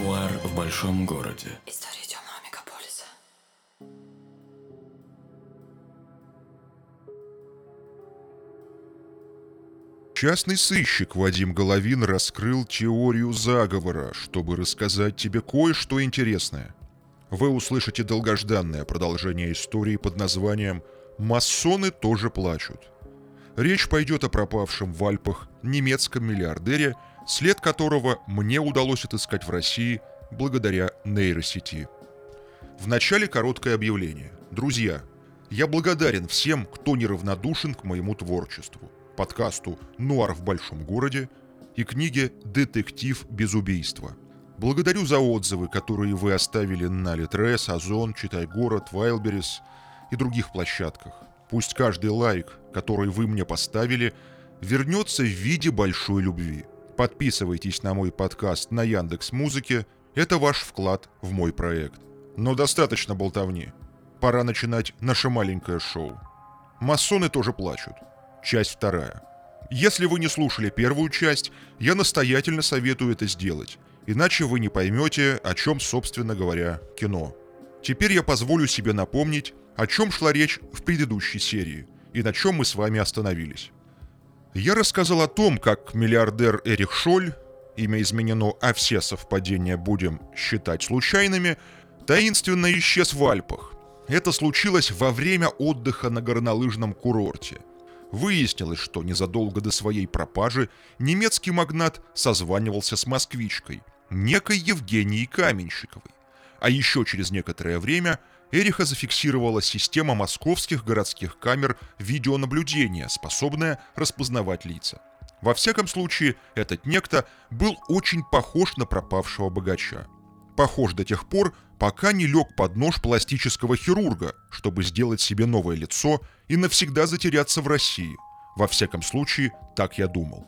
Нуар в большом городе. История темного мегаполиса. Частный сыщик Вадим Головин раскрыл теорию заговора, чтобы рассказать тебе кое-что интересное. Вы услышите долгожданное продолжение истории под названием «Масоны тоже плачут». Речь пойдет о пропавшем в Альпах немецком миллиардере, след которого мне удалось отыскать в России благодаря нейросети. В начале короткое объявление. Друзья, я благодарен всем, кто неравнодушен к моему творчеству, подкасту «Нуар в большом городе» и книге «Детектив без убийства». Благодарю за отзывы, которые вы оставили на Литрес, Озон, Читай город, Вайлберис и других площадках. Пусть каждый лайк, который вы мне поставили, вернется в виде большой любви. Подписывайтесь на мой подкаст на Яндекс Музыке. Это ваш вклад в мой проект. Но достаточно болтовни. Пора начинать наше маленькое шоу. Масоны тоже плачут. Часть вторая. Если вы не слушали первую часть, я настоятельно советую это сделать, иначе вы не поймете, о чем, собственно говоря, кино. Теперь я позволю себе напомнить, о чем шла речь в предыдущей серии и на чем мы с вами остановились. Я рассказал о том, как миллиардер Эрих Шоль, имя изменено, а все совпадения будем считать случайными, таинственно исчез в Альпах. Это случилось во время отдыха на горнолыжном курорте. Выяснилось, что незадолго до своей пропажи немецкий магнат созванивался с москвичкой, некой Евгенией Каменщиковой. А еще через некоторое время Эриха зафиксировала система московских городских камер видеонаблюдения, способная распознавать лица. Во всяком случае, этот некто был очень похож на пропавшего богача. Похож до тех пор, пока не лег под нож пластического хирурга, чтобы сделать себе новое лицо и навсегда затеряться в России. Во всяком случае, так я думал.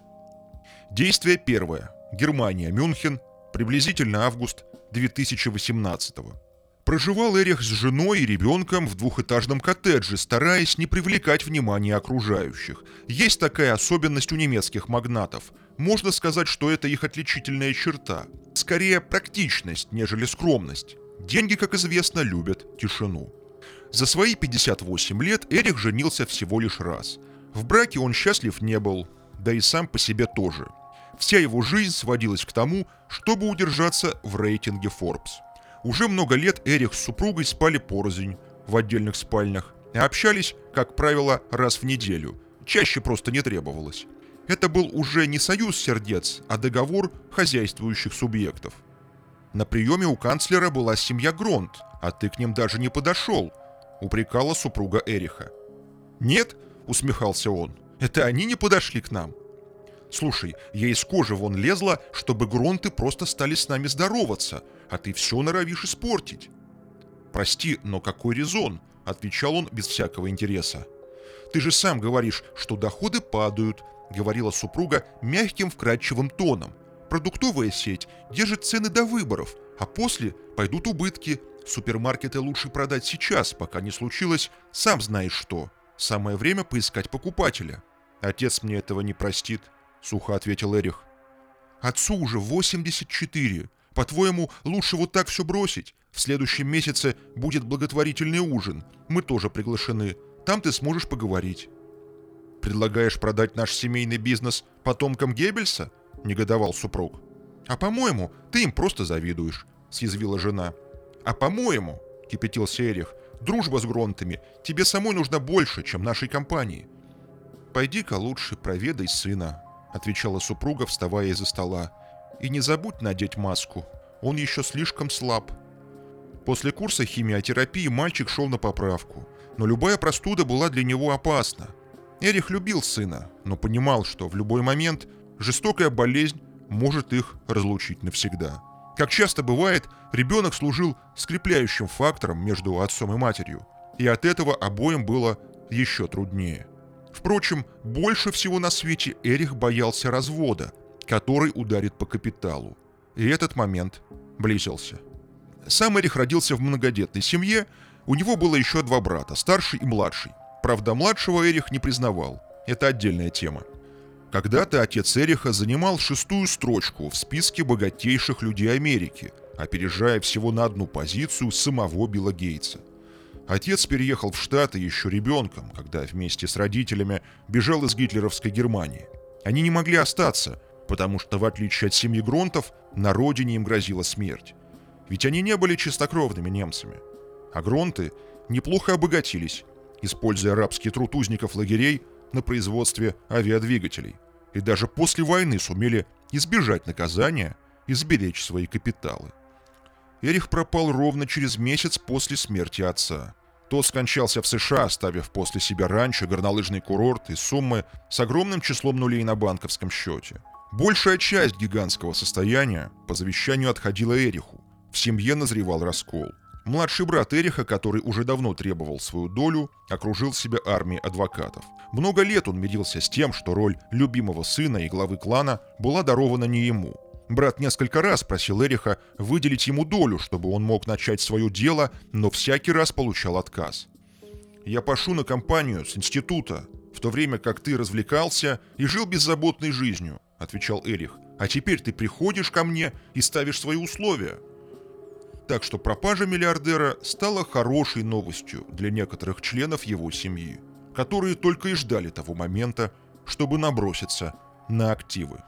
Действие первое. Германия, Мюнхен, приблизительно август 2018 года. Проживал Эрих с женой и ребенком в двухэтажном коттедже, стараясь не привлекать внимания окружающих. Есть такая особенность у немецких магнатов. Можно сказать, что это их отличительная черта. Скорее практичность, нежели скромность. Деньги, как известно, любят тишину. За свои 58 лет Эрих женился всего лишь раз. В браке он счастлив не был, да и сам по себе тоже. Вся его жизнь сводилась к тому, чтобы удержаться в рейтинге Forbes – уже много лет Эрих с супругой спали порознь в отдельных спальнях и общались, как правило, раз в неделю. Чаще просто не требовалось. Это был уже не союз сердец, а договор хозяйствующих субъектов. На приеме у канцлера была семья Гронт, а ты к ним даже не подошел, упрекала супруга Эриха. Нет, усмехался он, это они не подошли к нам. Слушай, я из кожи вон лезла, чтобы Гронты просто стали с нами здороваться, а ты все норовишь испортить. Прости, но какой резон? Отвечал он без всякого интереса. Ты же сам говоришь, что доходы падают, говорила супруга мягким вкрадчивым тоном. Продуктовая сеть держит цены до выборов, а после пойдут убытки. Супермаркеты лучше продать сейчас, пока не случилось, сам знаешь что. Самое время поискать покупателя. Отец мне этого не простит, сухо ответил Эрих. Отцу уже 84. По-твоему, лучше вот так все бросить? В следующем месяце будет благотворительный ужин. Мы тоже приглашены. Там ты сможешь поговорить. Предлагаешь продать наш семейный бизнес потомкам Геббельса? Негодовал супруг. А по-моему, ты им просто завидуешь, съязвила жена. А по-моему, кипятился Эрих, дружба с Гронтами тебе самой нужна больше, чем нашей компании. Пойди-ка лучше проведай сына, отвечала супруга, вставая из-за стола. И не забудь надеть маску, он еще слишком слаб. После курса химиотерапии мальчик шел на поправку, но любая простуда была для него опасна. Эрих любил сына, но понимал, что в любой момент жестокая болезнь может их разлучить навсегда. Как часто бывает, ребенок служил скрепляющим фактором между отцом и матерью, и от этого обоим было еще труднее. Впрочем, больше всего на свете Эрих боялся развода, который ударит по капиталу. И этот момент близился. Сам Эрих родился в многодетной семье, у него было еще два брата, старший и младший. Правда, младшего Эрих не признавал. Это отдельная тема. Когда-то отец Эриха занимал шестую строчку в списке богатейших людей Америки, опережая всего на одну позицию самого Билла Гейтса. Отец переехал в Штаты еще ребенком, когда вместе с родителями бежал из гитлеровской Германии. Они не могли остаться, потому что, в отличие от семьи Гронтов, на родине им грозила смерть. Ведь они не были чистокровными немцами. А Гронты неплохо обогатились, используя арабский труд узников лагерей на производстве авиадвигателей. И даже после войны сумели избежать наказания и сберечь свои капиталы. Эрих пропал ровно через месяц после смерти отца. Тот скончался в США, оставив после себя ранчо, горнолыжный курорт и суммы с огромным числом нулей на банковском счете. Большая часть гигантского состояния по завещанию отходила Эриху. В семье назревал раскол. Младший брат Эриха, который уже давно требовал свою долю, окружил себя армией адвокатов. Много лет он мирился с тем, что роль любимого сына и главы клана была дарована не ему. Брат несколько раз просил Эриха выделить ему долю, чтобы он мог начать свое дело, но всякий раз получал отказ. «Я пошу на компанию с института, в то время как ты развлекался и жил беззаботной жизнью», — отвечал Эрих. «А теперь ты приходишь ко мне и ставишь свои условия». Так что пропажа миллиардера стала хорошей новостью для некоторых членов его семьи, которые только и ждали того момента, чтобы наброситься на активы.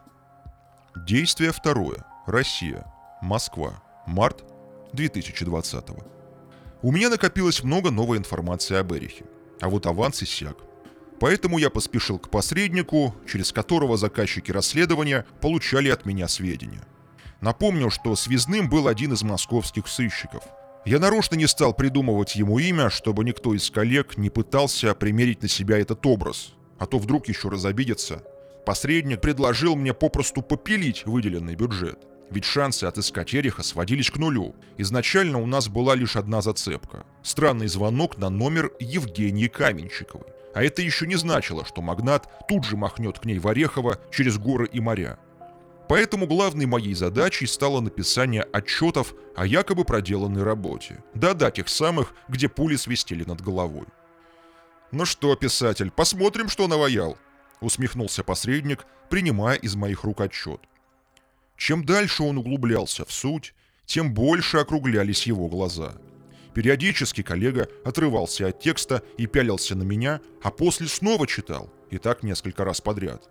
Действие второе. Россия. Москва. Март 2020 У меня накопилось много новой информации об Эрихе, а вот аванс иссяк. Поэтому я поспешил к посреднику, через которого заказчики расследования получали от меня сведения – Напомню, что связным был один из московских сыщиков. Я нарочно не стал придумывать ему имя, чтобы никто из коллег не пытался примерить на себя этот образ, а то вдруг еще разобидится. Посредник предложил мне попросту попилить выделенный бюджет. Ведь шансы отыскать Эриха сводились к нулю. Изначально у нас была лишь одна зацепка. Странный звонок на номер Евгении Каменщиковой. А это еще не значило, что магнат тут же махнет к ней в Орехово через горы и моря. Поэтому главной моей задачей стало написание отчетов о якобы проделанной работе. Да-да, тех самых, где пули свистели над головой. «Ну что, писатель, посмотрим, что наваял», — усмехнулся посредник, принимая из моих рук отчет. Чем дальше он углублялся в суть, тем больше округлялись его глаза. Периодически коллега отрывался от текста и пялился на меня, а после снова читал, и так несколько раз подряд.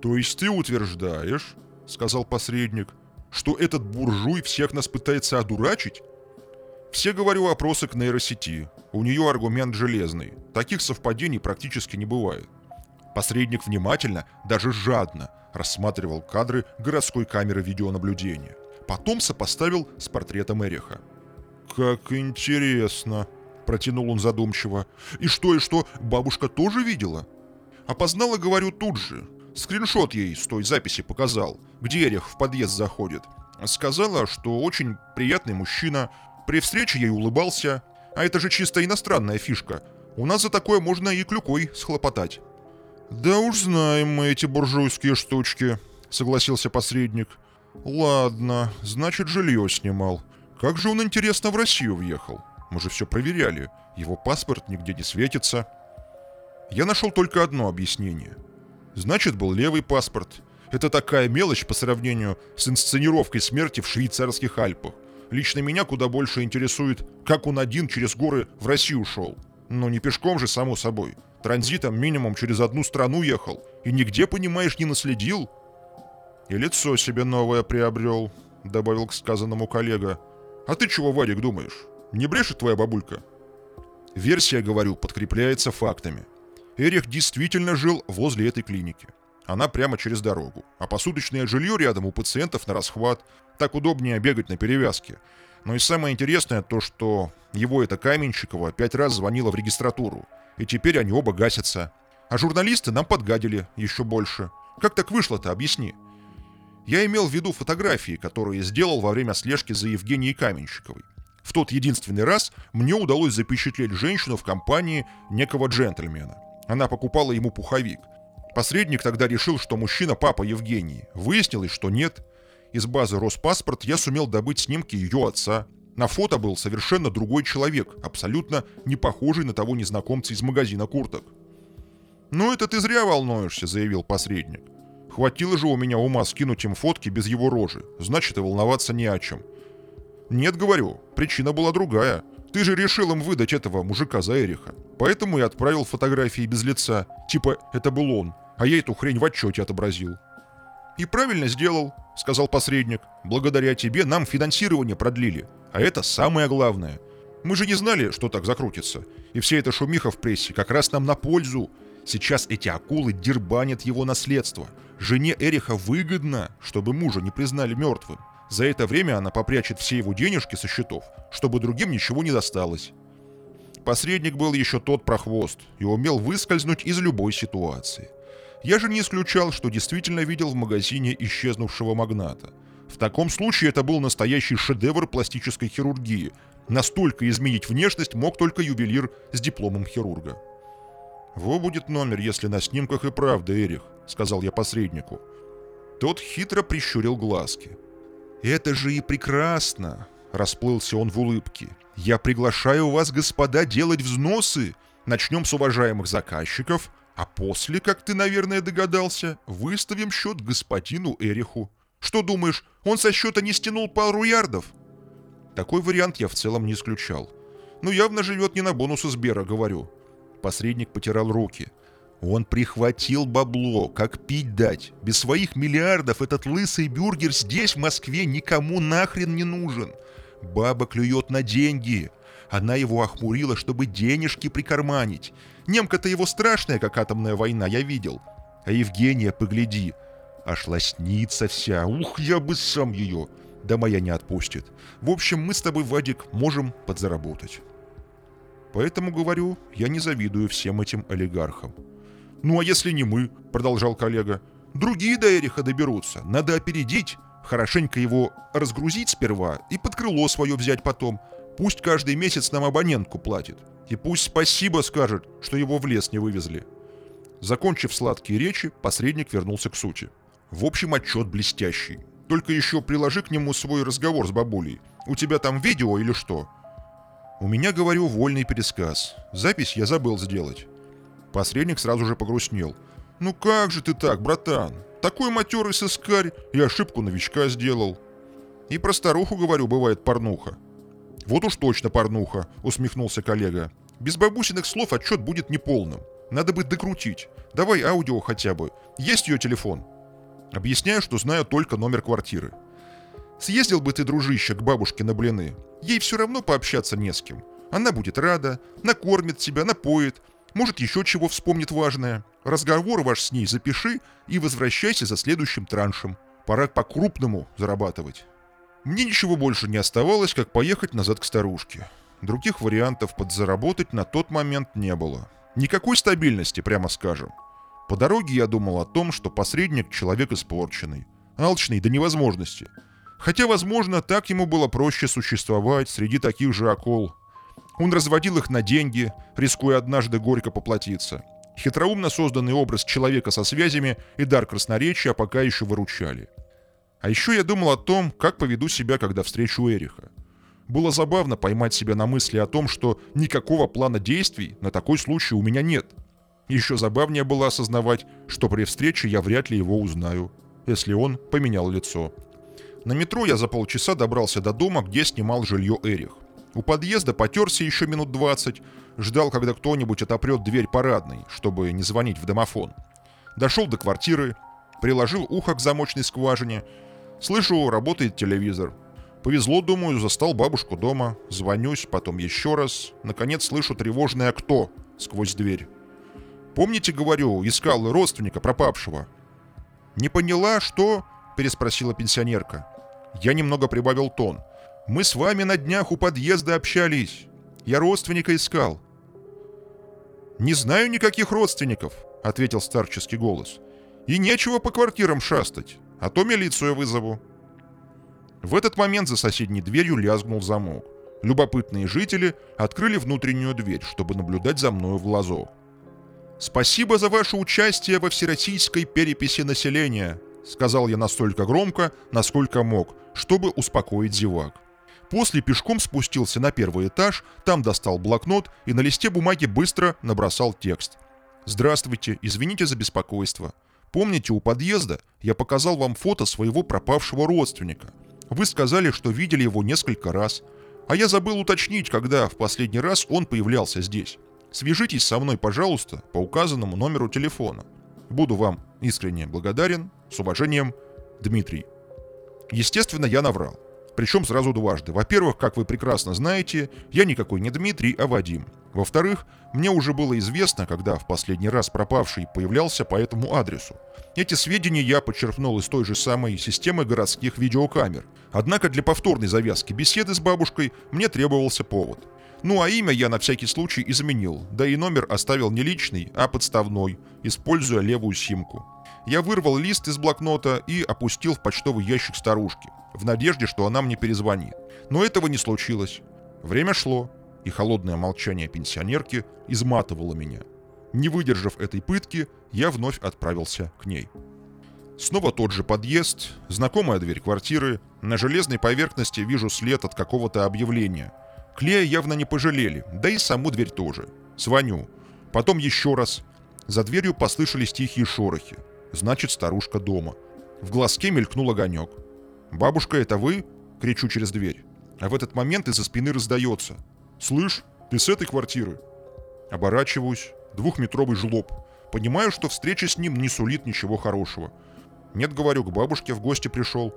«То есть ты утверждаешь, — сказал посредник, — что этот буржуй всех нас пытается одурачить? Все, говорю, опросы к нейросети. У нее аргумент железный. Таких совпадений практически не бывает. Посредник внимательно, даже жадно, рассматривал кадры городской камеры видеонаблюдения. Потом сопоставил с портретом Эриха. «Как интересно», — протянул он задумчиво. «И что, и что, бабушка тоже видела?» «Опознала, говорю, тут же. Скриншот ей с той записи показал, где Эрих в подъезд заходит. Сказала, что очень приятный мужчина, при встрече ей улыбался, а это же чисто иностранная фишка. У нас за такое можно и клюкой схлопотать. «Да уж знаем мы эти буржуйские штучки», — согласился посредник. «Ладно, значит, жилье снимал. Как же он, интересно, в Россию въехал? Мы же все проверяли. Его паспорт нигде не светится». Я нашел только одно объяснение — Значит, был левый паспорт. Это такая мелочь по сравнению с инсценировкой смерти в швейцарских Альпах. Лично меня куда больше интересует, как он один через горы в Россию шел. Но не пешком же, само собой. Транзитом минимум через одну страну ехал. И нигде, понимаешь, не наследил. И лицо себе новое приобрел, добавил к сказанному коллега. А ты чего, Вадик, думаешь? Не брешет твоя бабулька? Версия, говорю, подкрепляется фактами. Эрих действительно жил возле этой клиники. Она прямо через дорогу. А посуточное жилье рядом у пациентов на расхват. Так удобнее бегать на перевязке. Но и самое интересное то, что его эта Каменщикова пять раз звонила в регистратуру. И теперь они оба гасятся. А журналисты нам подгадили еще больше. Как так вышло-то, объясни. Я имел в виду фотографии, которые сделал во время слежки за Евгенией Каменщиковой. В тот единственный раз мне удалось запечатлеть женщину в компании некого джентльмена. Она покупала ему пуховик. Посредник тогда решил, что мужчина папа Евгении. Выяснилось, что нет. Из базы Роспаспорт я сумел добыть снимки ее отца. На фото был совершенно другой человек, абсолютно не похожий на того незнакомца из магазина курток. «Ну это ты зря волнуешься», — заявил посредник. «Хватило же у меня ума скинуть им фотки без его рожи, значит и волноваться не о чем. Нет, говорю, причина была другая. Ты же решил им выдать этого мужика за Эриха. Поэтому и отправил фотографии без лица. Типа, это был он. А я эту хрень в отчете отобразил. «И правильно сделал», — сказал посредник. «Благодаря тебе нам финансирование продлили. А это самое главное. Мы же не знали, что так закрутится. И вся эта шумиха в прессе как раз нам на пользу. Сейчас эти акулы дербанят его наследство. Жене Эриха выгодно, чтобы мужа не признали мертвым. За это время она попрячет все его денежки со счетов, чтобы другим ничего не досталось. Посредник был еще тот прохвост и умел выскользнуть из любой ситуации. Я же не исключал, что действительно видел в магазине исчезнувшего магната. В таком случае это был настоящий шедевр пластической хирургии. Настолько изменить внешность мог только ювелир с дипломом хирурга. «Во будет номер, если на снимках и правда, Эрих», — сказал я посреднику. Тот хитро прищурил глазки. «Это же и прекрасно!» — расплылся он в улыбке. «Я приглашаю вас, господа, делать взносы. Начнем с уважаемых заказчиков, а после, как ты, наверное, догадался, выставим счет господину Эриху. Что думаешь, он со счета не стянул пару ярдов?» Такой вариант я в целом не исключал. Ну, явно живет не на бонусы Сбера, говорю. Посредник потирал руки. Он прихватил бабло, как пить дать. Без своих миллиардов этот лысый бюргер здесь, в Москве, никому нахрен не нужен. Баба клюет на деньги. Она его охмурила, чтобы денежки прикарманить. Немка-то его страшная, как атомная война, я видел. А Евгения, погляди, аж лоснится вся. Ух, я бы сам ее. Да моя не отпустит. В общем, мы с тобой, Вадик, можем подзаработать. Поэтому, говорю, я не завидую всем этим олигархам. «Ну а если не мы?» — продолжал коллега. «Другие до Эриха доберутся. Надо опередить, хорошенько его разгрузить сперва и под крыло свое взять потом. Пусть каждый месяц нам абонентку платит. И пусть спасибо скажет, что его в лес не вывезли». Закончив сладкие речи, посредник вернулся к сути. В общем, отчет блестящий. Только еще приложи к нему свой разговор с бабулей. У тебя там видео или что? У меня, говорю, вольный пересказ. Запись я забыл сделать. Посредник сразу же погрустнел. «Ну как же ты так, братан? Такой матерый сыскарь и ошибку новичка сделал». «И про старуху, говорю, бывает порнуха». «Вот уж точно порнуха», — усмехнулся коллега. «Без бабусиных слов отчет будет неполным. Надо бы докрутить. Давай аудио хотя бы. Есть ее телефон?» Объясняю, что знаю только номер квартиры. «Съездил бы ты, дружище, к бабушке на блины. Ей все равно пообщаться не с кем. Она будет рада, накормит тебя, напоит, может, еще чего вспомнит важное. Разговор ваш с ней запиши и возвращайся за следующим траншем. Пора по-крупному зарабатывать. Мне ничего больше не оставалось, как поехать назад к старушке. Других вариантов подзаработать на тот момент не было. Никакой стабильности, прямо скажем. По дороге я думал о том, что посредник — человек испорченный, алчный до невозможности. Хотя, возможно, так ему было проще существовать среди таких же окол, он разводил их на деньги, рискуя однажды горько поплатиться. Хитроумно созданный образ человека со связями и дар красноречия пока еще выручали. А еще я думал о том, как поведу себя, когда встречу Эриха. Было забавно поймать себя на мысли о том, что никакого плана действий на такой случай у меня нет. Еще забавнее было осознавать, что при встрече я вряд ли его узнаю, если он поменял лицо. На метро я за полчаса добрался до дома, где снимал жилье Эрих. У подъезда потерся еще минут двадцать, ждал, когда кто-нибудь отопрет дверь парадной, чтобы не звонить в домофон. Дошел до квартиры, приложил ухо к замочной скважине. Слышу, работает телевизор. Повезло, думаю, застал бабушку дома. Звонюсь, потом еще раз. Наконец слышу тревожное «кто» сквозь дверь. «Помните, говорю, искал родственника пропавшего?» «Не поняла, что?» – переспросила пенсионерка. Я немного прибавил тон – мы с вами на днях у подъезда общались. Я родственника искал». «Не знаю никаких родственников», — ответил старческий голос. «И нечего по квартирам шастать, а то милицию вызову». В этот момент за соседней дверью лязгнул замок. Любопытные жители открыли внутреннюю дверь, чтобы наблюдать за мною в лазо. «Спасибо за ваше участие во всероссийской переписи населения», сказал я настолько громко, насколько мог, чтобы успокоить зевак. После пешком спустился на первый этаж, там достал блокнот и на листе бумаги быстро набросал текст. «Здравствуйте, извините за беспокойство. Помните, у подъезда я показал вам фото своего пропавшего родственника. Вы сказали, что видели его несколько раз. А я забыл уточнить, когда в последний раз он появлялся здесь. Свяжитесь со мной, пожалуйста, по указанному номеру телефона. Буду вам искренне благодарен. С уважением, Дмитрий. Естественно, я наврал. Причем сразу дважды. Во-первых, как вы прекрасно знаете, я никакой не Дмитрий, а Вадим. Во-вторых, мне уже было известно, когда в последний раз пропавший появлялся по этому адресу. Эти сведения я подчеркнул из той же самой системы городских видеокамер. Однако для повторной завязки беседы с бабушкой мне требовался повод. Ну а имя я на всякий случай изменил, да и номер оставил не личный, а подставной, используя левую симку. Я вырвал лист из блокнота и опустил в почтовый ящик старушки, в надежде, что она мне перезвонит. Но этого не случилось. Время шло, и холодное молчание пенсионерки изматывало меня. Не выдержав этой пытки, я вновь отправился к ней. Снова тот же подъезд, знакомая дверь квартиры, на железной поверхности вижу след от какого-то объявления. Клея явно не пожалели, да и саму дверь тоже. Звоню. Потом еще раз. За дверью послышались тихие шорохи. Значит, старушка дома. В глазке мелькнул огонек. «Бабушка, это вы?» — кричу через дверь. А в этот момент из-за спины раздается. «Слышь, ты с этой квартиры?» Оборачиваюсь. Двухметровый жлоб. Понимаю, что встреча с ним не сулит ничего хорошего. Нет, говорю, к бабушке в гости пришел.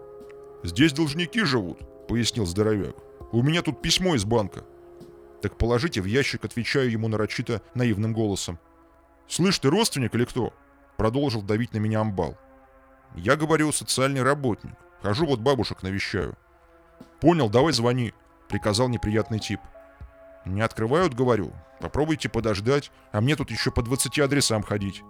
«Здесь должники живут», — пояснил здоровяк. «У меня тут письмо из банка». «Так положите в ящик», — отвечаю ему нарочито наивным голосом. «Слышь, ты родственник или кто?» — продолжил давить на меня амбал. «Я говорю, социальный работник. Хожу вот бабушек навещаю». «Понял, давай звони», — приказал неприятный тип. «Не открывают, говорю. Попробуйте подождать, а мне тут еще по 20 адресам ходить».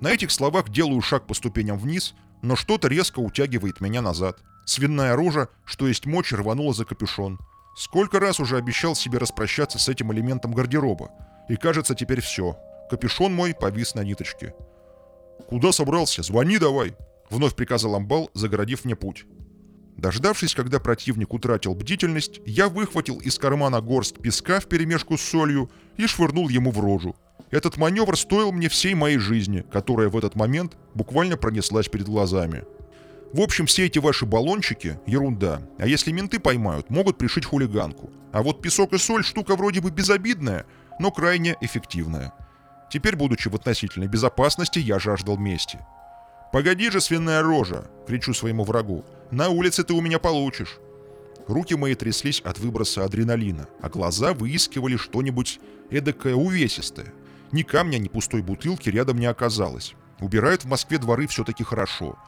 На этих словах делаю шаг по ступеням вниз, но что-то резко утягивает меня назад. Свинная рожа, что есть мочь, рванула за капюшон. Сколько раз уже обещал себе распрощаться с этим элементом гардероба. И кажется, теперь все. Капюшон мой повис на ниточке. «Куда собрался? Звони давай!» Вновь приказал амбал, загородив мне путь. Дождавшись, когда противник утратил бдительность, я выхватил из кармана горсть песка вперемешку с солью и швырнул ему в рожу. Этот маневр стоил мне всей моей жизни, которая в этот момент буквально пронеслась перед глазами. В общем, все эти ваши баллончики – ерунда. А если менты поймают, могут пришить хулиганку. А вот песок и соль – штука вроде бы безобидная, но крайне эффективная. Теперь, будучи в относительной безопасности, я жаждал мести. «Погоди же, свиная рожа!» – кричу своему врагу. «На улице ты у меня получишь!» Руки мои тряслись от выброса адреналина, а глаза выискивали что-нибудь эдакое увесистое. Ни камня, ни пустой бутылки рядом не оказалось. Убирают в Москве дворы все-таки хорошо.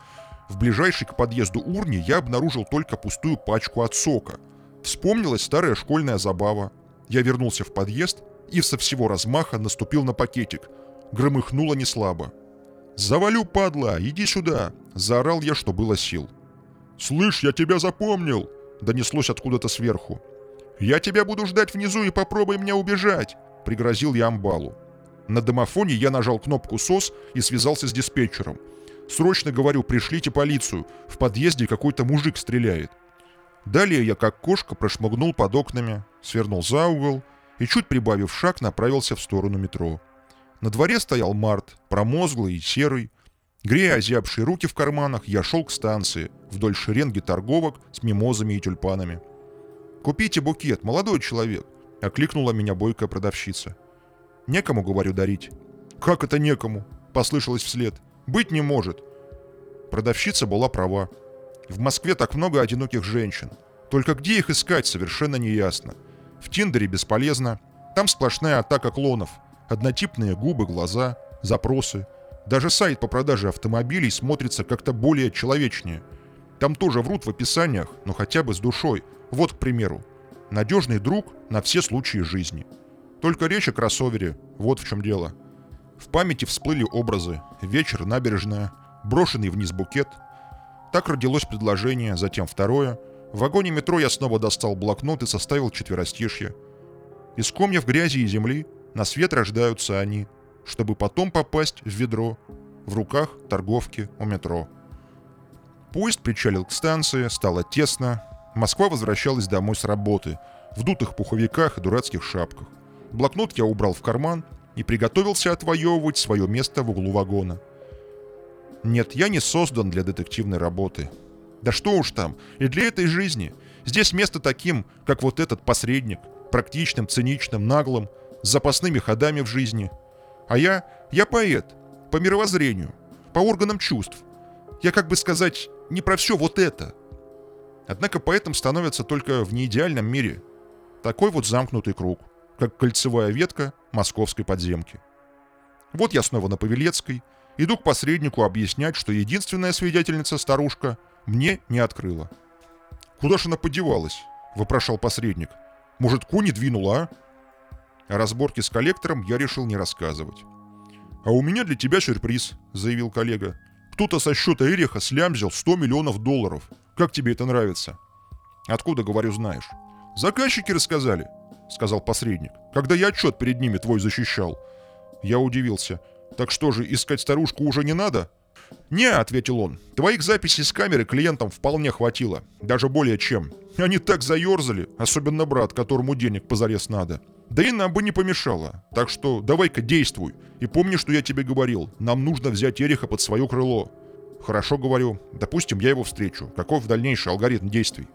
В ближайшей к подъезду урне я обнаружил только пустую пачку от сока. Вспомнилась старая школьная забава. Я вернулся в подъезд и со всего размаха наступил на пакетик. Громыхнуло неслабо. «Завалю, падла, иди сюда!» – заорал я, что было сил. «Слышь, я тебя запомнил!» – донеслось откуда-то сверху. «Я тебя буду ждать внизу и попробуй мне убежать!» – пригрозил я амбалу. На домофоне я нажал кнопку «СОС» и связался с диспетчером. «Срочно, говорю, пришлите полицию. В подъезде какой-то мужик стреляет». Далее я, как кошка, прошмыгнул под окнами, свернул за угол и, чуть прибавив шаг, направился в сторону метро. На дворе стоял март, промозглый и серый. Грея озябшие руки в карманах, я шел к станции, вдоль шеренги торговок с мимозами и тюльпанами. «Купите букет, молодой человек!» — окликнула меня бойкая продавщица. «Некому, говорю, дарить». «Как это некому?» — послышалось вслед. «Быть не может». Продавщица была права. В Москве так много одиноких женщин. Только где их искать, совершенно неясно. В Тиндере бесполезно. Там сплошная атака клонов — Однотипные губы, глаза, запросы. Даже сайт по продаже автомобилей смотрится как-то более человечнее. Там тоже врут в описаниях, но хотя бы с душой. Вот, к примеру, надежный друг на все случаи жизни. Только речь о кроссовере, вот в чем дело. В памяти всплыли образы. Вечер, набережная, брошенный вниз букет. Так родилось предложение, затем второе. В вагоне метро я снова достал блокнот и составил четверостишье. Из комьев грязи и земли на свет рождаются они, чтобы потом попасть в ведро в руках торговки у метро. Поезд причалил к станции, стало тесно. Москва возвращалась домой с работы, в дутых пуховиках и дурацких шапках. Блокнот я убрал в карман и приготовился отвоевывать свое место в углу вагона. Нет, я не создан для детективной работы. Да что уж там, и для этой жизни. Здесь место таким, как вот этот посредник, практичным, циничным, наглым, с запасными ходами в жизни. А я, я поэт, по мировоззрению, по органам чувств. Я, как бы сказать, не про все вот это. Однако поэтом становится только в неидеальном мире. Такой вот замкнутый круг, как кольцевая ветка московской подземки. Вот я снова на Павелецкой, иду к посреднику объяснять, что единственная свидетельница, старушка, мне не открыла. «Куда же она подевалась?» – вопрошал посредник. «Может, куни двинула, а?» О разборке с коллектором я решил не рассказывать. «А у меня для тебя сюрприз», — заявил коллега. «Кто-то со счета Эриха слямзил 100 миллионов долларов. Как тебе это нравится?» «Откуда, говорю, знаешь?» «Заказчики рассказали», — сказал посредник. «Когда я отчет перед ними твой защищал». Я удивился. «Так что же, искать старушку уже не надо?» «Не», — ответил он, — «твоих записей с камеры клиентам вполне хватило. Даже более чем. Они так заерзали, особенно брат, которому денег позарез надо. Да и нам бы не помешало. Так что давай-ка действуй. И помни, что я тебе говорил. Нам нужно взять Эриха под свое крыло. Хорошо, говорю. Допустим, я его встречу. Каков дальнейший алгоритм действий?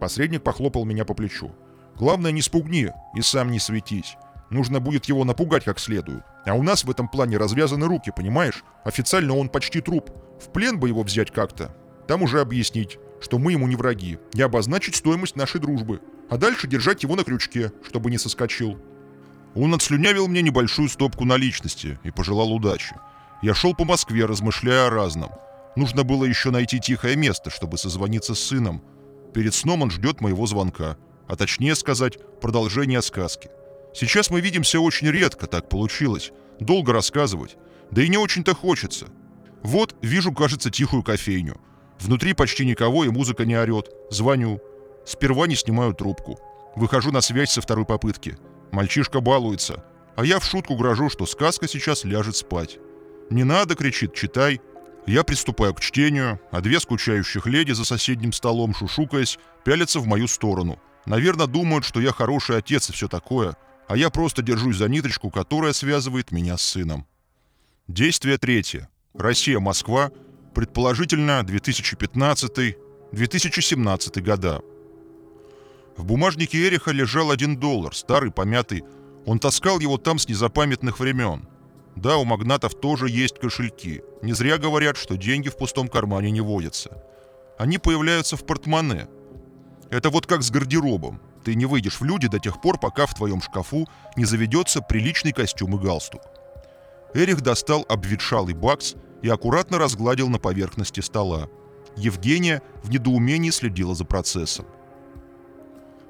Посредник похлопал меня по плечу. Главное, не спугни и сам не светись. Нужно будет его напугать как следует. А у нас в этом плане развязаны руки, понимаешь? Официально он почти труп. В плен бы его взять как-то. Там уже объяснить, что мы ему не враги, и обозначить стоимость нашей дружбы а дальше держать его на крючке, чтобы не соскочил. Он отслюнявил мне небольшую стопку наличности и пожелал удачи. Я шел по Москве, размышляя о разном. Нужно было еще найти тихое место, чтобы созвониться с сыном. Перед сном он ждет моего звонка, а точнее сказать, продолжение сказки. Сейчас мы видимся очень редко, так получилось. Долго рассказывать. Да и не очень-то хочется. Вот, вижу, кажется, тихую кофейню. Внутри почти никого и музыка не орет. Звоню. Сперва не снимаю трубку. Выхожу на связь со второй попытки. Мальчишка балуется. А я в шутку грожу, что сказка сейчас ляжет спать. «Не надо!» — кричит, «читай!» Я приступаю к чтению, а две скучающих леди за соседним столом, шушукаясь, пялятся в мою сторону. Наверное, думают, что я хороший отец и все такое, а я просто держусь за ниточку, которая связывает меня с сыном. Действие третье. Россия, Москва. Предположительно, 2015-2017 года. В бумажнике Эриха лежал один доллар, старый, помятый. Он таскал его там с незапамятных времен. Да, у магнатов тоже есть кошельки. Не зря говорят, что деньги в пустом кармане не водятся. Они появляются в портмоне. Это вот как с гардеробом. Ты не выйдешь в люди до тех пор, пока в твоем шкафу не заведется приличный костюм и галстук. Эрих достал обветшалый бакс и аккуратно разгладил на поверхности стола. Евгения в недоумении следила за процессом.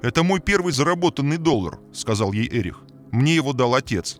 «Это мой первый заработанный доллар», — сказал ей Эрих. «Мне его дал отец».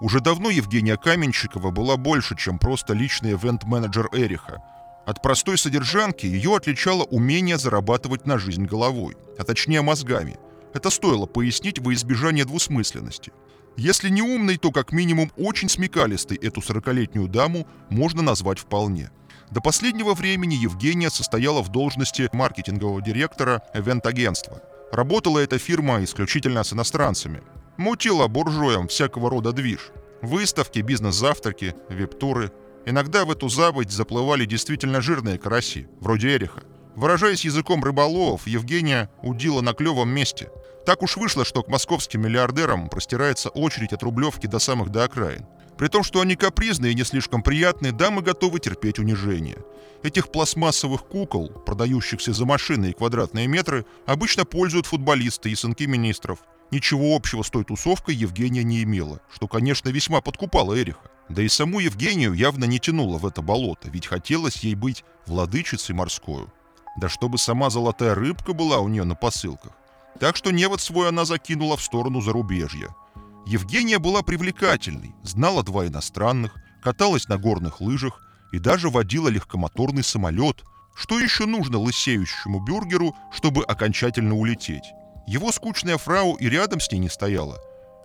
Уже давно Евгения Каменщикова была больше, чем просто личный ивент-менеджер Эриха. От простой содержанки ее отличало умение зарабатывать на жизнь головой, а точнее мозгами. Это стоило пояснить во избежание двусмысленности. Если не умный, то как минимум очень смекалистый эту сорокалетнюю даму можно назвать вполне. До последнего времени Евгения состояла в должности маркетингового директора ивент-агентства – Работала эта фирма исключительно с иностранцами. Мутила буржуям всякого рода движ. Выставки, бизнес-завтраки, вип-туры. Иногда в эту забыть заплывали действительно жирные караси, вроде Эриха. Выражаясь языком рыболовов, Евгения удила на клевом месте. Так уж вышло, что к московским миллиардерам простирается очередь от Рублевки до самых до окраин. При том, что они капризные и не слишком приятные, дамы готовы терпеть унижение. Этих пластмассовых кукол, продающихся за машины и квадратные метры, обычно пользуют футболисты и сынки министров. Ничего общего с той тусовкой Евгения не имела, что, конечно, весьма подкупало Эриха. Да и саму Евгению явно не тянуло в это болото, ведь хотелось ей быть владычицей морскую. Да чтобы сама золотая рыбка была у нее на посылках. Так что невод свой она закинула в сторону зарубежья – Евгения была привлекательной, знала два иностранных, каталась на горных лыжах и даже водила легкомоторный самолет. Что еще нужно лысеющему бюргеру, чтобы окончательно улететь? Его скучная фрау и рядом с ней не стояла.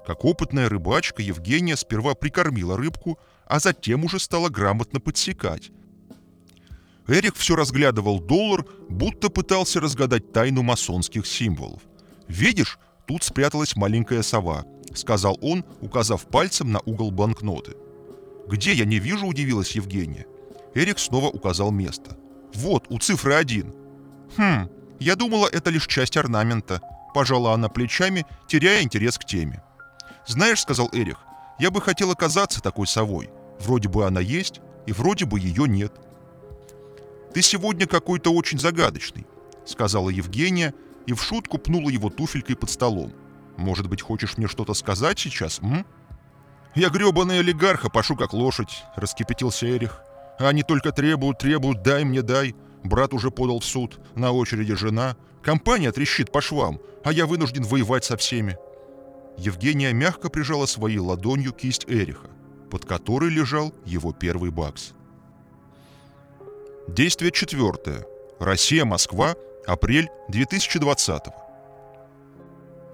Как опытная рыбачка, Евгения сперва прикормила рыбку, а затем уже стала грамотно подсекать. Эрик все разглядывал доллар, будто пытался разгадать тайну масонских символов. «Видишь, тут спряталась маленькая сова», — сказал он, указав пальцем на угол банкноты. «Где я не вижу?» — удивилась Евгения. Эрик снова указал место. Вот, у цифры один. Хм, я думала, это лишь часть орнамента. Пожала она плечами, теряя интерес к теме. Знаешь, сказал Эрих, я бы хотел оказаться такой совой. Вроде бы она есть, и вроде бы ее нет. Ты сегодня какой-то очень загадочный, сказала Евгения и в шутку пнула его туфелькой под столом. Может быть, хочешь мне что-то сказать сейчас, м? Я гребаный олигарх, а пашу как лошадь, раскипятился Эрих. А они только требуют, требуют, дай мне, дай. Брат уже подал в суд, на очереди жена. Компания трещит по швам, а я вынужден воевать со всеми. Евгения мягко прижала своей ладонью кисть Эриха, под которой лежал его первый бакс. Действие четвертое. Россия, Москва, апрель 2020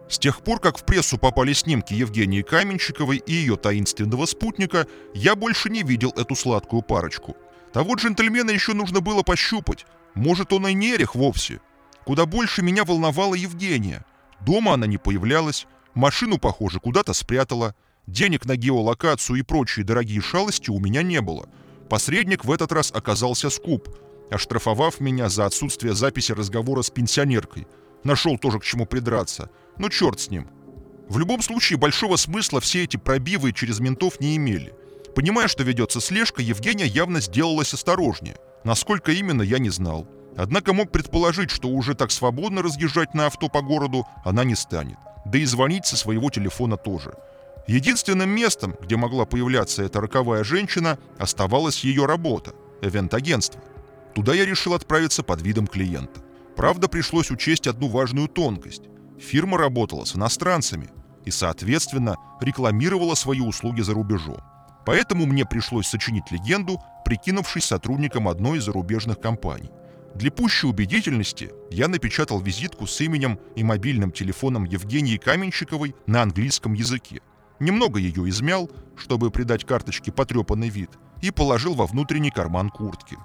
С тех пор, как в прессу попали снимки Евгении Каменщиковой и ее таинственного спутника, я больше не видел эту сладкую парочку. Того джентльмена еще нужно было пощупать. Может, он и не Эрих вовсе. Куда больше меня волновала Евгения. Дома она не появлялась, машину, похоже, куда-то спрятала. Денег на геолокацию и прочие дорогие шалости у меня не было. Посредник в этот раз оказался скуп, оштрафовав меня за отсутствие записи разговора с пенсионеркой. Нашел тоже к чему придраться. Ну черт с ним. В любом случае, большого смысла все эти пробивы через ментов не имели. Понимая, что ведется слежка, Евгения явно сделалась осторожнее. Насколько именно, я не знал. Однако мог предположить, что уже так свободно разъезжать на авто по городу она не станет. Да и звонить со своего телефона тоже. Единственным местом, где могла появляться эта роковая женщина, оставалась ее работа – эвент-агентство. Туда я решил отправиться под видом клиента. Правда, пришлось учесть одну важную тонкость. Фирма работала с иностранцами и, соответственно, рекламировала свои услуги за рубежом. Поэтому мне пришлось сочинить легенду, прикинувшись сотрудником одной из зарубежных компаний – для пущей убедительности я напечатал визитку с именем и мобильным телефоном Евгении Каменщиковой на английском языке. Немного ее измял, чтобы придать карточке потрепанный вид, и положил во внутренний карман куртки.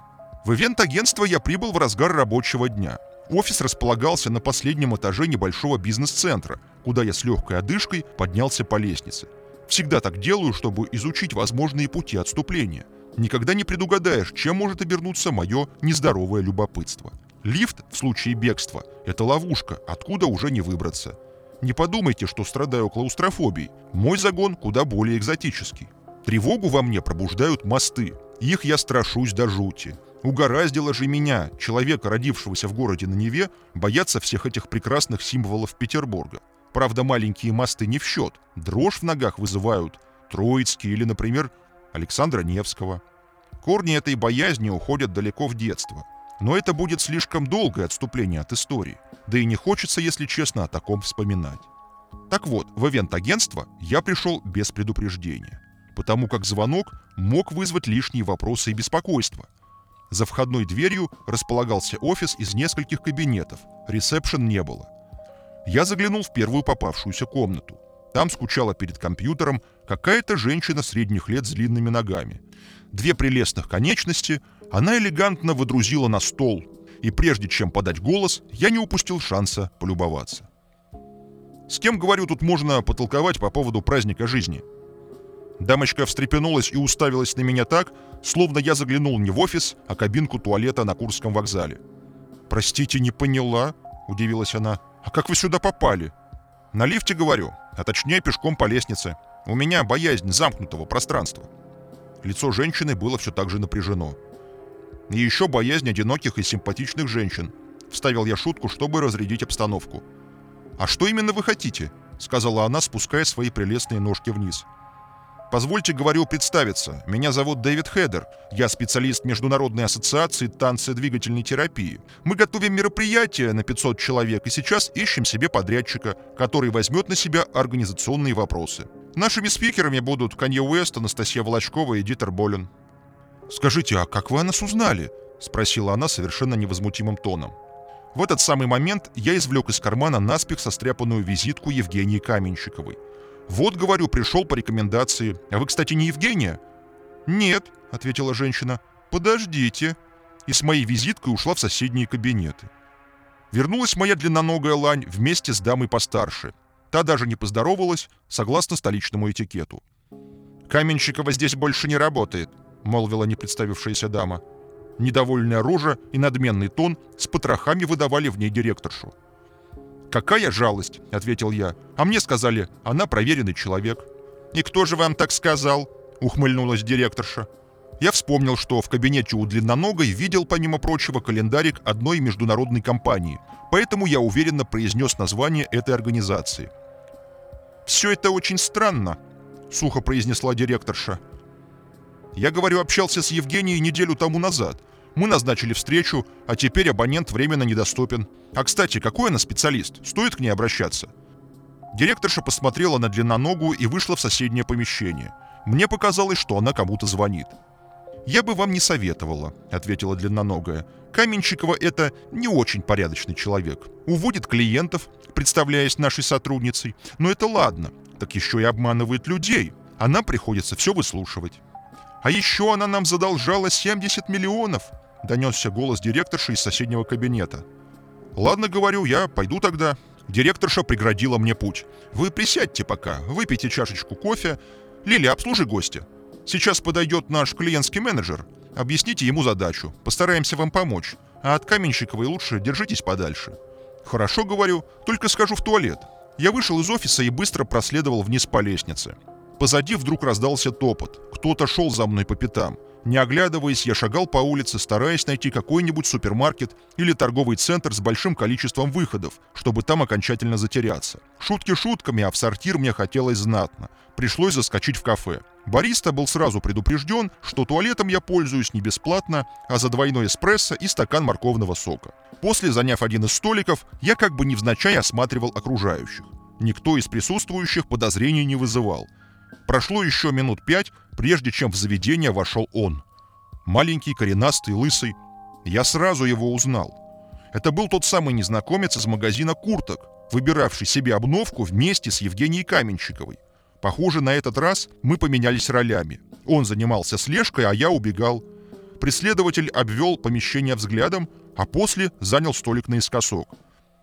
В ивент-агентство я прибыл в разгар рабочего дня. Офис располагался на последнем этаже небольшого бизнес-центра, куда я с легкой одышкой поднялся по лестнице. Всегда так делаю, чтобы изучить возможные пути отступления – Никогда не предугадаешь, чем может обернуться мое нездоровое любопытство. Лифт в случае бегства – это ловушка, откуда уже не выбраться. Не подумайте, что страдаю клаустрофобией. Мой загон куда более экзотический. Тревогу во мне пробуждают мосты. Их я страшусь до жути. Угораздило же меня, человека, родившегося в городе на Неве, бояться всех этих прекрасных символов Петербурга. Правда, маленькие мосты не в счет. Дрожь в ногах вызывают Троицкий или, например, Александра Невского. Корни этой боязни уходят далеко в детство. Но это будет слишком долгое отступление от истории. Да и не хочется, если честно, о таком вспоминать. Так вот, в ивент-агентство я пришел без предупреждения, потому как звонок мог вызвать лишние вопросы и беспокойство. За входной дверью располагался офис из нескольких кабинетов, ресепшн не было. Я заглянул в первую попавшуюся комнату – там скучала перед компьютером какая-то женщина средних лет с длинными ногами. Две прелестных конечности она элегантно выдрузила на стол, и прежде чем подать голос, я не упустил шанса полюбоваться. С кем, говорю, тут можно потолковать по поводу праздника жизни? Дамочка встрепенулась и уставилась на меня так, словно я заглянул не в офис, а кабинку туалета на Курском вокзале. «Простите, не поняла», — удивилась она. «А как вы сюда попали?» «На лифте, говорю а точнее пешком по лестнице. У меня боязнь замкнутого пространства. Лицо женщины было все так же напряжено. И еще боязнь одиноких и симпатичных женщин. Вставил я шутку, чтобы разрядить обстановку. «А что именно вы хотите?» — сказала она, спуская свои прелестные ножки вниз. Позвольте, говорю, представиться. Меня зовут Дэвид Хедер. Я специалист Международной ассоциации танцедвигательной терапии. Мы готовим мероприятие на 500 человек и сейчас ищем себе подрядчика, который возьмет на себя организационные вопросы. Нашими спикерами будут Канье Уэст, Анастасия Волочкова и Дитер Болин. «Скажите, а как вы о нас узнали?» — спросила она совершенно невозмутимым тоном. В этот самый момент я извлек из кармана наспех состряпанную визитку Евгении Каменщиковой — «Вот, говорю, пришел по рекомендации. А вы, кстати, не Евгения?» «Нет», — ответила женщина. «Подождите». И с моей визиткой ушла в соседние кабинеты. Вернулась моя длинноногая лань вместе с дамой постарше. Та даже не поздоровалась, согласно столичному этикету. «Каменщикова здесь больше не работает», — молвила не представившаяся дама. Недовольная рожа и надменный тон с потрохами выдавали в ней директоршу. «Какая жалость!» — ответил я. «А мне сказали, она проверенный человек». «И кто же вам так сказал?» — ухмыльнулась директорша. Я вспомнил, что в кабинете у длинноногой видел, помимо прочего, календарик одной международной компании, поэтому я уверенно произнес название этой организации. «Все это очень странно», — сухо произнесла директорша. «Я, говорю, общался с Евгенией неделю тому назад. Мы назначили встречу, а теперь абонент временно недоступен. А, кстати, какой она специалист? Стоит к ней обращаться?» Директорша посмотрела на длинноногую и вышла в соседнее помещение. Мне показалось, что она кому-то звонит. «Я бы вам не советовала», — ответила длинноногая. «Каменщикова — это не очень порядочный человек. Уводит клиентов, представляясь нашей сотрудницей. Но это ладно, так еще и обманывает людей. А нам приходится все выслушивать». «А еще она нам задолжала 70 миллионов», — донесся голос директорши из соседнего кабинета. «Ладно, говорю, я пойду тогда». Директорша преградила мне путь. «Вы присядьте пока, выпейте чашечку кофе. Лили, обслужи гостя. Сейчас подойдет наш клиентский менеджер. Объясните ему задачу. Постараемся вам помочь. А от Каменщиковой лучше держитесь подальше». «Хорошо, говорю, только скажу в туалет». Я вышел из офиса и быстро проследовал вниз по лестнице. Позади вдруг раздался топот. Кто-то шел за мной по пятам. Не оглядываясь, я шагал по улице, стараясь найти какой-нибудь супермаркет или торговый центр с большим количеством выходов, чтобы там окончательно затеряться. Шутки шутками, а в сортир мне хотелось знатно. Пришлось заскочить в кафе. Бариста был сразу предупрежден, что туалетом я пользуюсь не бесплатно, а за двойной эспрессо и стакан морковного сока. После, заняв один из столиков, я как бы невзначай осматривал окружающих. Никто из присутствующих подозрений не вызывал – Прошло еще минут пять, прежде чем в заведение вошел он. Маленький, коренастый, лысый. Я сразу его узнал. Это был тот самый незнакомец из магазина курток, выбиравший себе обновку вместе с Евгенией Каменщиковой. Похоже, на этот раз мы поменялись ролями. Он занимался слежкой, а я убегал. Преследователь обвел помещение взглядом, а после занял столик наискосок.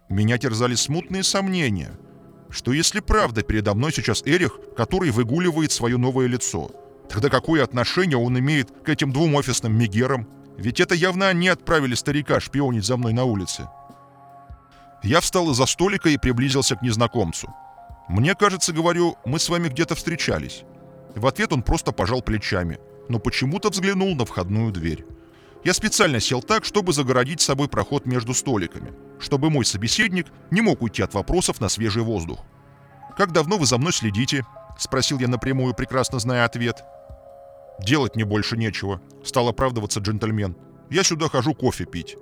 Меня терзали смутные сомнения – что если правда передо мной сейчас Эрих, который выгуливает свое новое лицо, тогда какое отношение он имеет к этим двум офисным мегерам? Ведь это явно они отправили старика шпионить за мной на улице. Я встал из-за столика и приблизился к незнакомцу. «Мне кажется, говорю, мы с вами где-то встречались». В ответ он просто пожал плечами, но почему-то взглянул на входную дверь. Я специально сел так, чтобы загородить с собой проход между столиками, чтобы мой собеседник не мог уйти от вопросов на свежий воздух. «Как давно вы за мной следите?» — спросил я напрямую, прекрасно зная ответ. «Делать мне больше нечего», — стал оправдываться джентльмен. «Я сюда хожу кофе пить».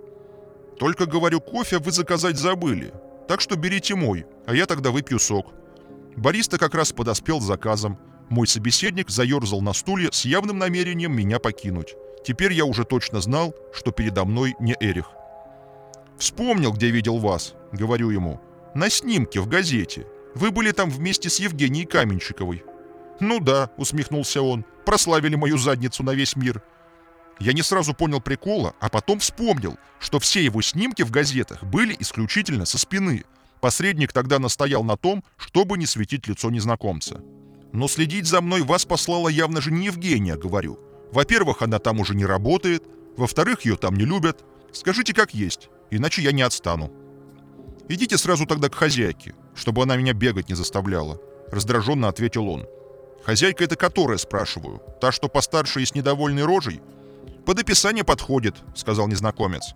«Только, говорю, кофе вы заказать забыли, так что берите мой, а я тогда выпью сок». Бариста как раз подоспел с заказом. Мой собеседник заерзал на стуле с явным намерением меня покинуть. Теперь я уже точно знал, что передо мной не Эрих. «Вспомнил, где видел вас», — говорю ему. «На снимке в газете. Вы были там вместе с Евгенией Каменщиковой». «Ну да», — усмехнулся он, — «прославили мою задницу на весь мир». Я не сразу понял прикола, а потом вспомнил, что все его снимки в газетах были исключительно со спины. Посредник тогда настоял на том, чтобы не светить лицо незнакомца. «Но следить за мной вас послала явно же не Евгения», — говорю. Во-первых, она там уже не работает. Во-вторых, ее там не любят. Скажите, как есть, иначе я не отстану. Идите сразу тогда к хозяйке, чтобы она меня бегать не заставляла. Раздраженно ответил он. Хозяйка это которая, спрашиваю? Та, что постарше и с недовольной рожей? Под описание подходит, сказал незнакомец.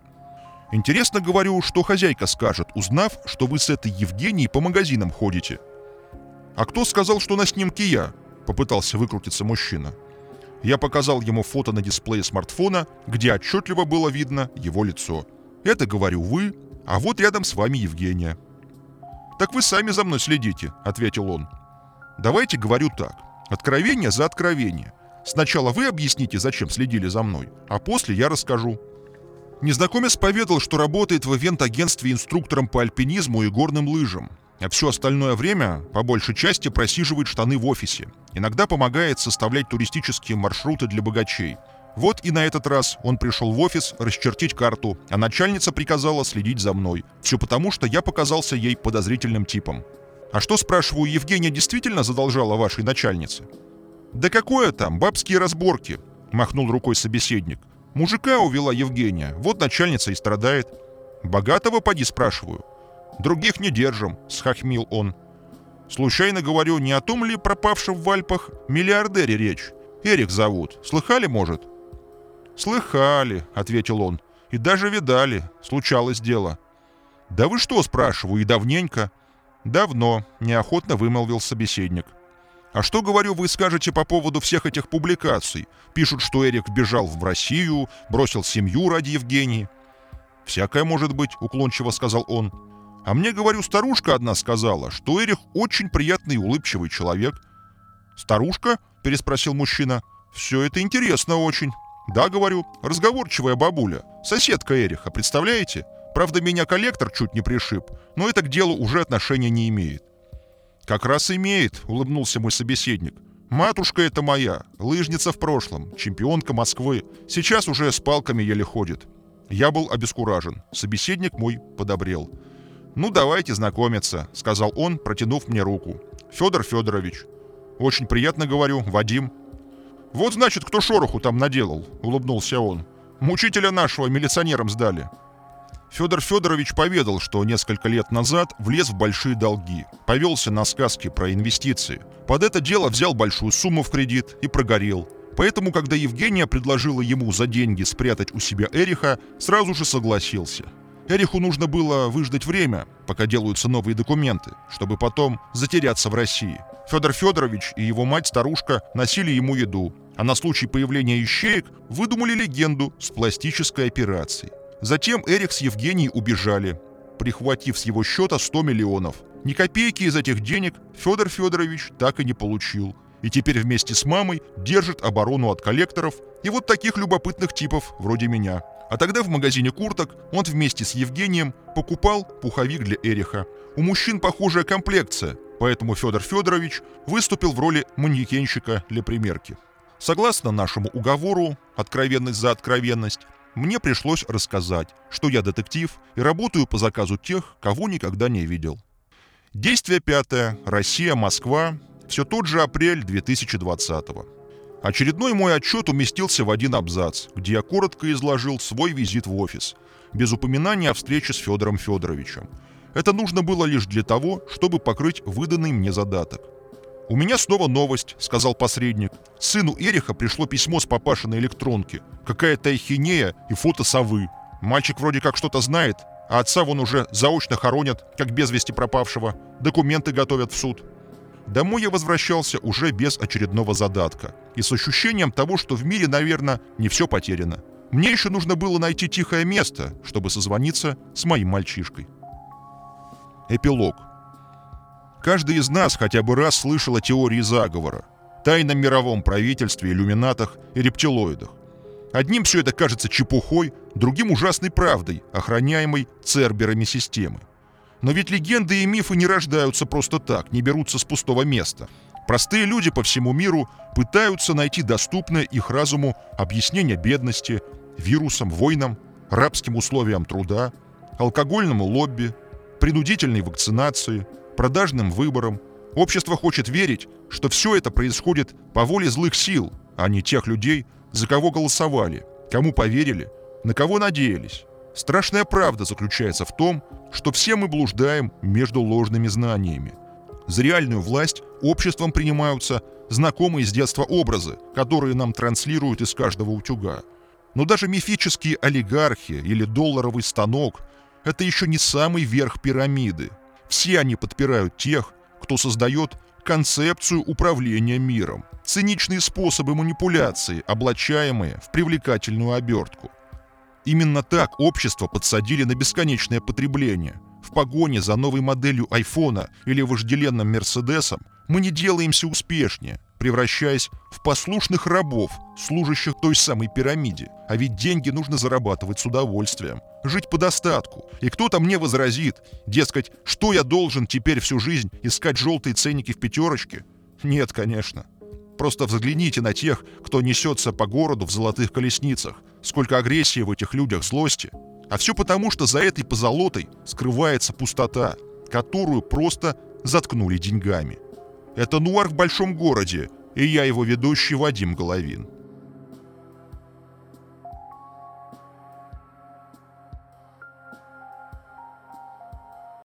Интересно, говорю, что хозяйка скажет, узнав, что вы с этой Евгенией по магазинам ходите. А кто сказал, что на снимке я? Попытался выкрутиться мужчина. Я показал ему фото на дисплее смартфона, где отчетливо было видно его лицо. Это, говорю, вы, а вот рядом с вами Евгения. «Так вы сами за мной следите», — ответил он. «Давайте говорю так. Откровение за откровение. Сначала вы объясните, зачем следили за мной, а после я расскажу». Незнакомец поведал, что работает в ивент-агентстве инструктором по альпинизму и горным лыжам, а все остальное время, по большей части, просиживает штаны в офисе. Иногда помогает составлять туристические маршруты для богачей. Вот и на этот раз он пришел в офис расчертить карту, а начальница приказала следить за мной. Все потому, что я показался ей подозрительным типом. А что, спрашиваю, Евгения действительно задолжала вашей начальнице? Да какое там, бабские разборки, махнул рукой собеседник. Мужика увела Евгения, вот начальница и страдает. Богатого поди спрашиваю. Других не держим, схохмил он. Случайно говорю, не о том ли пропавшем в Альпах миллиардере речь? Эрик зовут. Слыхали, может? Слыхали, ответил он. И даже видали. Случалось дело. Да вы что, спрашиваю, и давненько? Давно, неохотно вымолвил собеседник. А что, говорю, вы скажете по поводу всех этих публикаций? Пишут, что Эрик бежал в Россию, бросил семью ради Евгении. «Всякое может быть», — уклончиво сказал он. «А мне, говорю, старушка одна сказала, что Эрик очень приятный и улыбчивый человек». «Старушка?» — переспросил мужчина. «Все это интересно очень». «Да, говорю, разговорчивая бабуля. Соседка Эриха, представляете? Правда, меня коллектор чуть не пришиб, но это к делу уже отношения не имеет. «Как раз имеет», — улыбнулся мой собеседник. «Матушка это моя, лыжница в прошлом, чемпионка Москвы. Сейчас уже с палками еле ходит». Я был обескуражен. Собеседник мой подобрел. «Ну, давайте знакомиться», — сказал он, протянув мне руку. «Федор Федорович». «Очень приятно, говорю, Вадим». «Вот, значит, кто шороху там наделал», — улыбнулся он. «Мучителя нашего милиционерам сдали». Федор Федорович поведал, что несколько лет назад влез в большие долги, повелся на сказки про инвестиции. Под это дело взял большую сумму в кредит и прогорел. Поэтому, когда Евгения предложила ему за деньги спрятать у себя Эриха, сразу же согласился. Эриху нужно было выждать время, пока делаются новые документы, чтобы потом затеряться в России. Федор Федорович и его мать-старушка носили ему еду, а на случай появления ищеек выдумали легенду с пластической операцией. Затем Эрик с Евгенией убежали, прихватив с его счета 100 миллионов. Ни копейки из этих денег Федор Федорович так и не получил. И теперь вместе с мамой держит оборону от коллекторов и вот таких любопытных типов, вроде меня. А тогда в магазине курток он вместе с Евгением покупал пуховик для Эриха. У мужчин похожая комплекция, поэтому Федор Федорович выступил в роли манекенщика для примерки. Согласно нашему уговору, откровенность за откровенность, мне пришлось рассказать, что я детектив и работаю по заказу тех, кого никогда не видел. Действие пятое. Россия, Москва. Все тот же апрель 2020 -го. Очередной мой отчет уместился в один абзац, где я коротко изложил свой визит в офис, без упоминания о встрече с Федором Федоровичем. Это нужно было лишь для того, чтобы покрыть выданный мне задаток. «У меня снова новость», — сказал посредник. «Сыну Эриха пришло письмо с папашиной электронки. Какая-то ахинея и фото совы. Мальчик вроде как что-то знает, а отца вон уже заочно хоронят, как без вести пропавшего. Документы готовят в суд». Домой я возвращался уже без очередного задатка и с ощущением того, что в мире, наверное, не все потеряно. Мне еще нужно было найти тихое место, чтобы созвониться с моим мальчишкой. Эпилог. Каждый из нас хотя бы раз слышал о теории заговора, тайном мировом правительстве, иллюминатах и рептилоидах. Одним все это кажется чепухой, другим ужасной правдой, охраняемой церберами системы. Но ведь легенды и мифы не рождаются просто так, не берутся с пустого места. Простые люди по всему миру пытаются найти доступное их разуму объяснение бедности, вирусам, войнам, рабским условиям труда, алкогольному лобби, принудительной вакцинации – продажным выборам. Общество хочет верить, что все это происходит по воле злых сил, а не тех людей, за кого голосовали, кому поверили, на кого надеялись. Страшная правда заключается в том, что все мы блуждаем между ложными знаниями. За реальную власть обществом принимаются знакомые с детства образы, которые нам транслируют из каждого утюга. Но даже мифические олигархи или долларовый станок – это еще не самый верх пирамиды – все они подпирают тех, кто создает концепцию управления миром, циничные способы манипуляции, облачаемые в привлекательную обертку. Именно так общество подсадили на бесконечное потребление. В погоне за новой моделью айфона или вожделенным Мерседесом мы не делаемся успешнее – превращаясь в послушных рабов, служащих той самой пирамиде. А ведь деньги нужно зарабатывать с удовольствием, жить по достатку. И кто-то мне возразит, дескать, что я должен теперь всю жизнь искать желтые ценники в пятерочке? Нет, конечно. Просто взгляните на тех, кто несется по городу в золотых колесницах. Сколько агрессии в этих людях, злости. А все потому, что за этой позолотой скрывается пустота, которую просто заткнули деньгами. Это «Нуар в большом городе», и я его ведущий Вадим Головин.